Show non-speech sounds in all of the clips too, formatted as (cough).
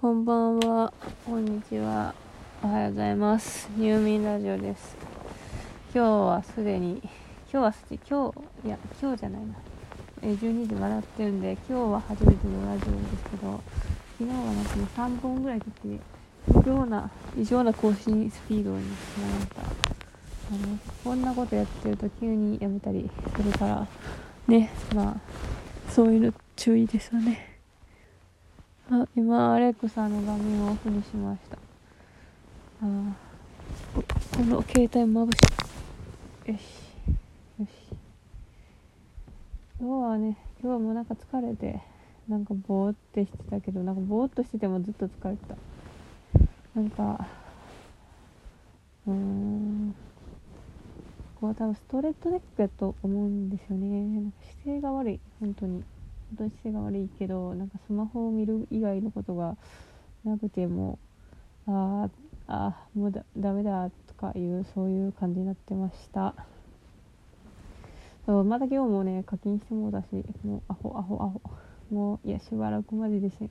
こんばんは、こんにちは、おはようございます。入眠ラジオです。今日はすでに、今日はすで今日、いや、今日じゃないな。え12時笑ってるんで、今日は初めてのラジオですけど、昨日はなんかもう3本ぐらい撮って、異常な、異常な更新スピードになりました。あの、こんなことやってると急にやめたりするから、ね、まあ、そういうの注意ですよね。あ、今、アレクサの画面をオフにしました。あーこの携帯眩し。よし。よし。今日はね、今日はもうなんか疲れて、なんかぼーってしてたけど、なんかぼーっとしててもずっと疲れてた。なんか、うーん、こう多分ストレートネックやと思うんですよね。なんか姿勢が悪い、本当に。本当に姿勢が悪いけどなんかスマホを見る以外のことがなくてもあーあーもうだダメだとかいうそういう感じになってました。そうまた今日もね課金してもうだしもうアホアホアホ。もういやしばらくまでですね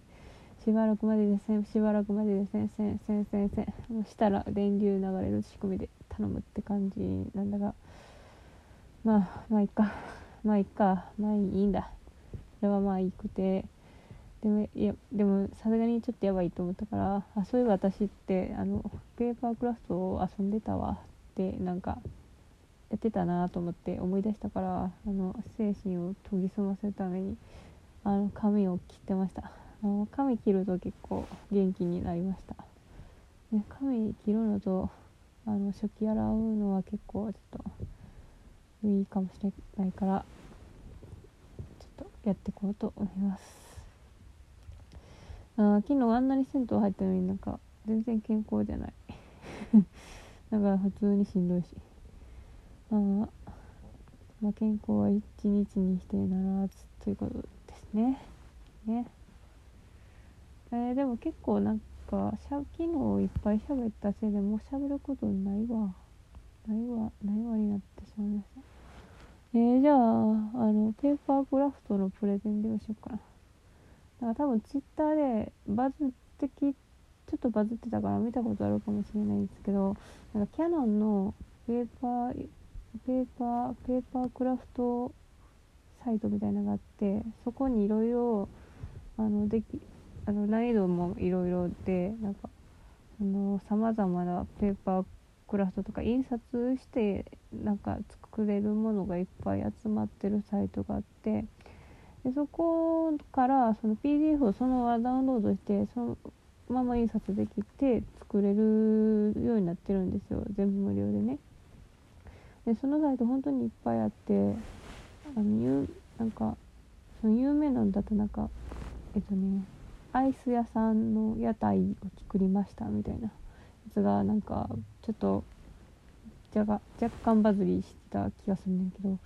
しばらくまでですねしばらくまでですねせんせんせんせん。もうしたら電流流れる仕組みで頼むって感じなんだが。まあまあいいか。まあいいか。まあいいんだ。それはまあいいくて。でもいやでもさすがにちょっとやばいと思ったからあそういえば私ってあのペーパークラフトを遊んでたわ。ってなんかやってたなと思って思い出したからあの精神を研ぎ澄ませるためにあの髪を切ってました。あの髪切ると結構元気になりました、ね、髪切るのとあの食器洗うのは結構ちょっといいかもしれないから。やっていこうと思います。あ昨日あんなに銭湯入ったのになんか全然健康じゃない。(laughs) だから普通にしんどいし。あまあ健康は一日にしてならずということですね。ね。えーでも結構なんかしゃ昨日いっぱい喋ったせいでもう喋ることないわ。ないわないわになってしまいました。えー、じゃあ、あの、ペーパークラフトのプレゼンでもしようかな。だから多分ツイッターでバズってき、ちょっとバズってたから見たことあるかもしれないんですけど、なんかキャノンのペーパー、ペーパー、ペーパークラフトサイトみたいなのがあって、そこにいろいろ、あの、でき、あの、難易度もいろいろで、なんか、あの、様々なペーパークラフトとか印刷してなんか作れるものがいっぱい集まってるサイトがあってでそこからその PDF をそのままダウンロードしてそのまま印刷できて作れるようになってるんですよ。全部無料でね。でそのサイト本当にいっぱいあってあの有なんかその有名なのだとなんかえっとねアイス屋さんの屋台を作りましたみたいなやつがなんかちょっと若若干バズりした気がするんだけど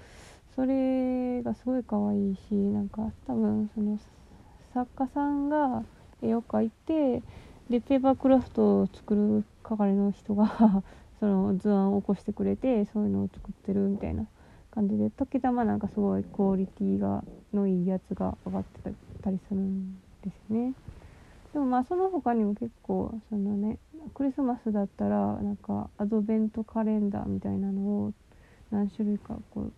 それがすごい可愛いしなんか多分その作家さんが絵を描いてでペーパークラフトを作る係の人が (laughs) その図案を起こしてくれてそういうのを作ってるみたいな感じで時たまなんかすごいクオリティがのいいやつが上がってたりするんですよね。でもまあその他にも結構そのねクリスマスだったらなんかアドベントカレンダーみたいなのを何種類かこう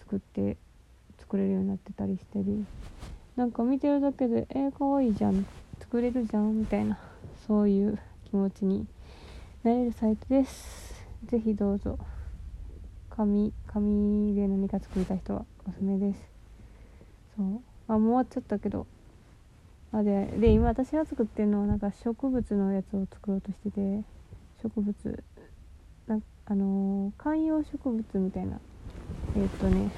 作って作れるようになってたりしてるなんか見てるだけでえー、かわいいじゃん。作れるじゃんみたいなそういう気持ちになれるサイトです。是非どうぞ。紙紙で何か作りたい人はおすすめです。そう。あもう終わっちゃったけど。あでで今私が作ってるのはなんか植物のやつを作ろうとしてて植物なあのー観葉植物みたいなえっ、とね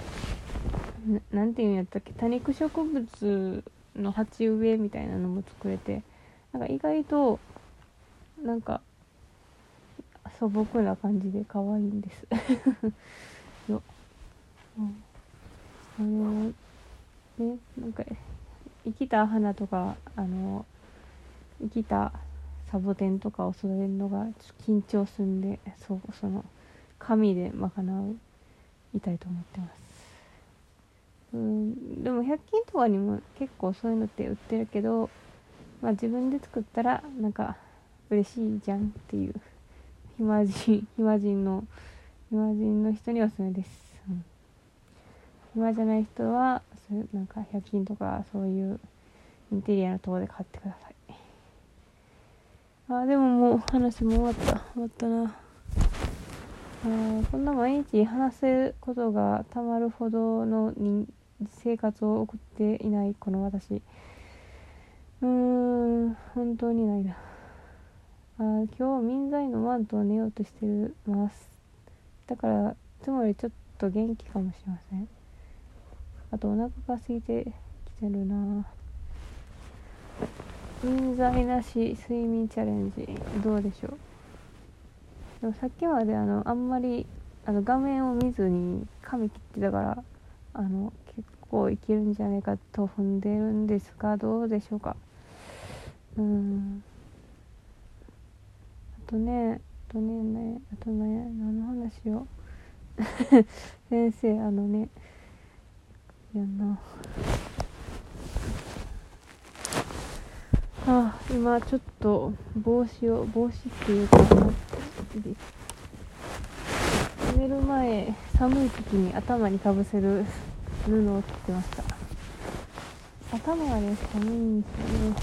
ななんていうんやったっけ多肉植物の鉢植えみたいなのも作れてなんか意外となんか素朴な感じで可愛いんです。(laughs) よ、うん、あのねなんか生きた花とかあの生きたサボテンとかを育てるのがちょっと緊張するんでそうその紙で賄ういたいと思ってます。うんでも100均とかにも結構そういうのって売ってるけどまあ自分で作ったらなんか嬉しいじゃんっていう暇人 (laughs) 暇人の暇人の人におすすめです、うん、暇じゃない人はいうなんか100均とかそういうインテリアのところで買ってください。あでももう話も終わった。終わったな。あこんな毎日話せることがたまるほどの生活を送っていないこの私。うーん本当にないな。あ今日民剤のワンと寝ようとしてます。だからいつまりちょっと元気かもしれません。あとお腹が空いてきてるな。人材なし睡眠チャレンジどうでしょう？でもさっきまであのあんまりあの画面を見ずに髪切ってたからあの結構いけるんじゃないかと踏んでるんですがどうでしょうか？うん。あとねあとねねあとね何の話を先生あのねやな。あ今ちょっと帽子を帽子っていうか寝る前寒い時に頭にかぶせる布を着てました。頭がね寒いんですよね。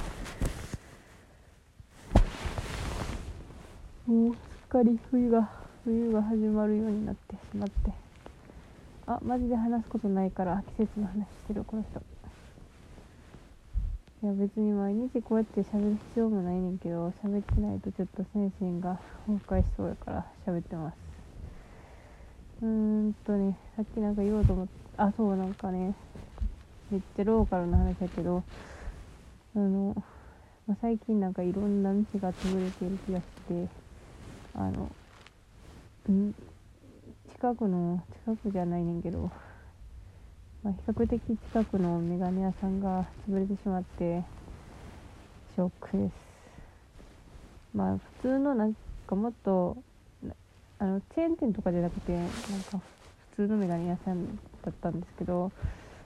もうすっかり冬が冬が始まるようになってしまって。あマジで話すことないから季節の話してるこの人。いや別に毎日こうやって喋る必要もないねんけど喋ってないとちょっと精神が崩壊しそうやから喋ってます。うーんとねさっきなんか言おうと思ってあそうなんかねめっちゃローカルな話だけどあの、ま、最近なんかいろんな店が潰れてる気がしてあのん？近くの近くじゃないねんけどまあ、比較的近くのメガネ屋さんが潰れてしまってショックです。まあ普通のなんかもっとあのチェーン店とかじゃなくてなんか普通のメガネ屋さんだったんですけど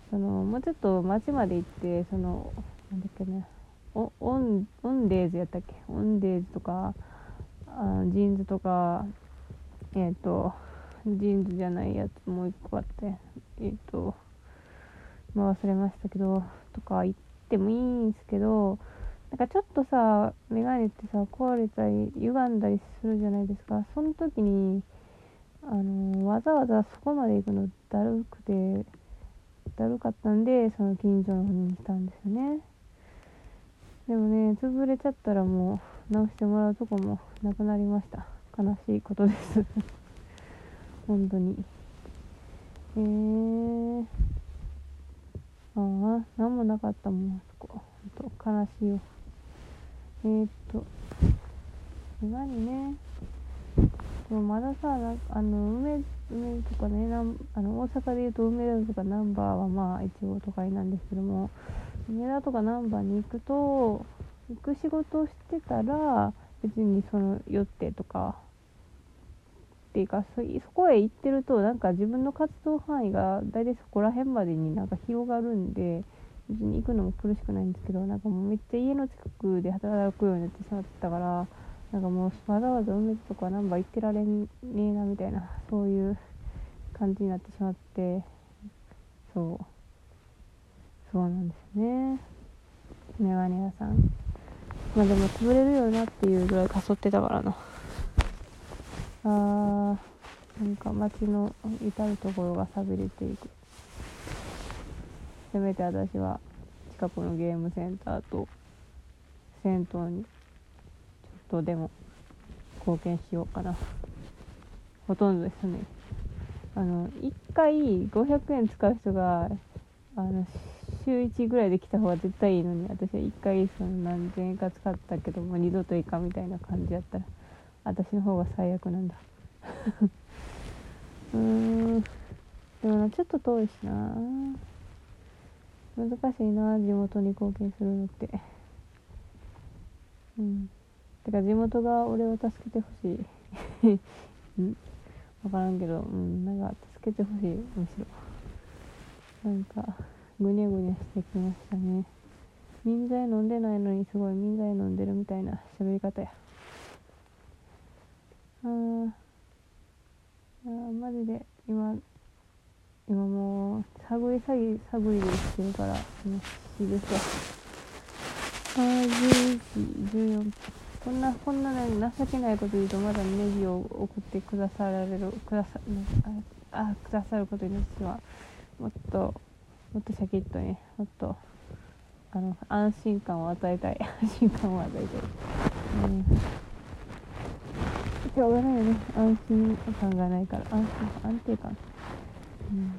そのもうちょっと街まで行ってそのなんだっけねオオンオンデーズやったっけ？オンデーズとかあ JINSとかえっ、ー、とジーンズじゃないやつもう一個あってえっ、ー、とまあ忘れましたけどとか言ってもいいんですけどなんかちょっとさメガネってさ壊れたり歪んだりするじゃないですか。その時にあのわざわざそこまで行くのだるくてだるかったんでその近所の方に来たんですよね。でもね潰れちゃったらもう直してもらうとこもなくなりました。悲しいことです。本当に。えー。ああ何もなかったもんそこ。ほんと悲しいよ。えー、っと何ね。でもまださなあの梅梅とかねなんあの大阪でいうと梅田とか難波はまあ一応都会なんですけども梅田とか難波に行くと行く仕事をしてたら別にその寄ってとかっていうかそそこへ行ってるとなんか自分の活動範囲が大体そこら辺までになんか広がるんで別に行くのも苦しくないんですけどなんかもうめっちゃ家の近くで働くようになってしまったからなんかもうわざわざ梅津とか難波行ってられねえなみたいなそういう感じになってしまってそう。そうなんですね。メガネ屋さん。まあでも潰れるよなっていうぐらいかそってたからな。あーなんか街の至る所が寂れていく。せめて私は近くのゲームセンターと銭湯にちょっとでも貢献しようかな。ほとんどですね。あの1回500円使う人があの週1ぐらいで来た方が絶対いいのに私は1回その何千円か使ったけども二度といかみたいな感じやったら。私の方が最悪なんだ。(laughs) うーん。でもなちょっと遠いしな。難しいな地元に貢献するのって。うん。てか地元が俺を助けてほしい。(laughs) うん。分からんけどうん。なんか助けてほしいむしろ。なんかぐにゃぐにゃしてきましたね。民剤飲んでないのにすごい民剤飲んでるみたいな喋り方や。ああマジで今今もう探り探り探りでしてるからもう必死ですわあ10時14こんなこんなね情けないこと言うとまだネギを送ってくださられるくださああくださることにしてはもっともっとシャキッとね。もっとあの安心感を与えたい。安心感を与えたい。うん。しょうがないよね安心感がないから安心。安定感。うん。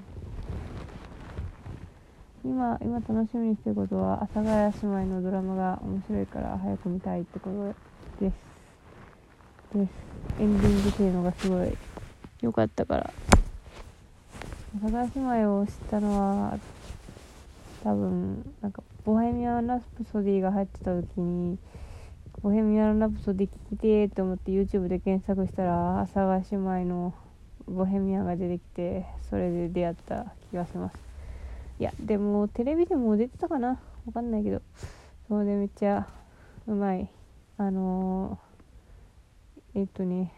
今今楽しみにしてることは阿佐ヶ谷姉妹のドラマが面白いから早く見たいってことです。です。エンディングっていうのがすごい良かったから。阿佐ヶ谷姉妹を知ったのは多分なんかボヘミアン・ラスプソディが入ってた時にボヘミアン・ラプソディ聞きてーと思って YouTube で検索したら阿佐ヶ姉妹のボヘミアンが出てきてそれで出会った気がします。いやでもテレビでも出てたかな？わかんないけど。そうでめっちゃうまい。あのー、えっとね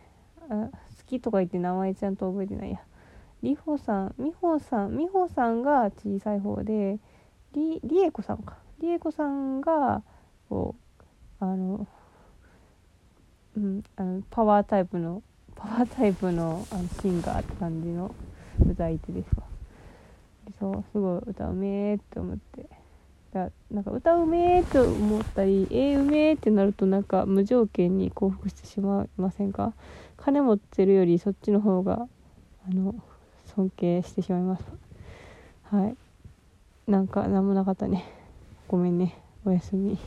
あ好きとか言って名前ちゃんと覚えてないや。りほさんみほさんみほさんが小さい方でりりえこさんか。りえこさんがこうあのうんあのパワータイプのパワータイプのあのシンガーって感じの歌い手ですわそうすごい歌うめえって思って。だなんか歌うめえって思ったりえー、うめえってなるとなんか無条件に幸福してしまいませんか？金持ってるよりそっちの方があの尊敬してしまいます。はい。なんか何もなかったね。ごめんね。おやすみ。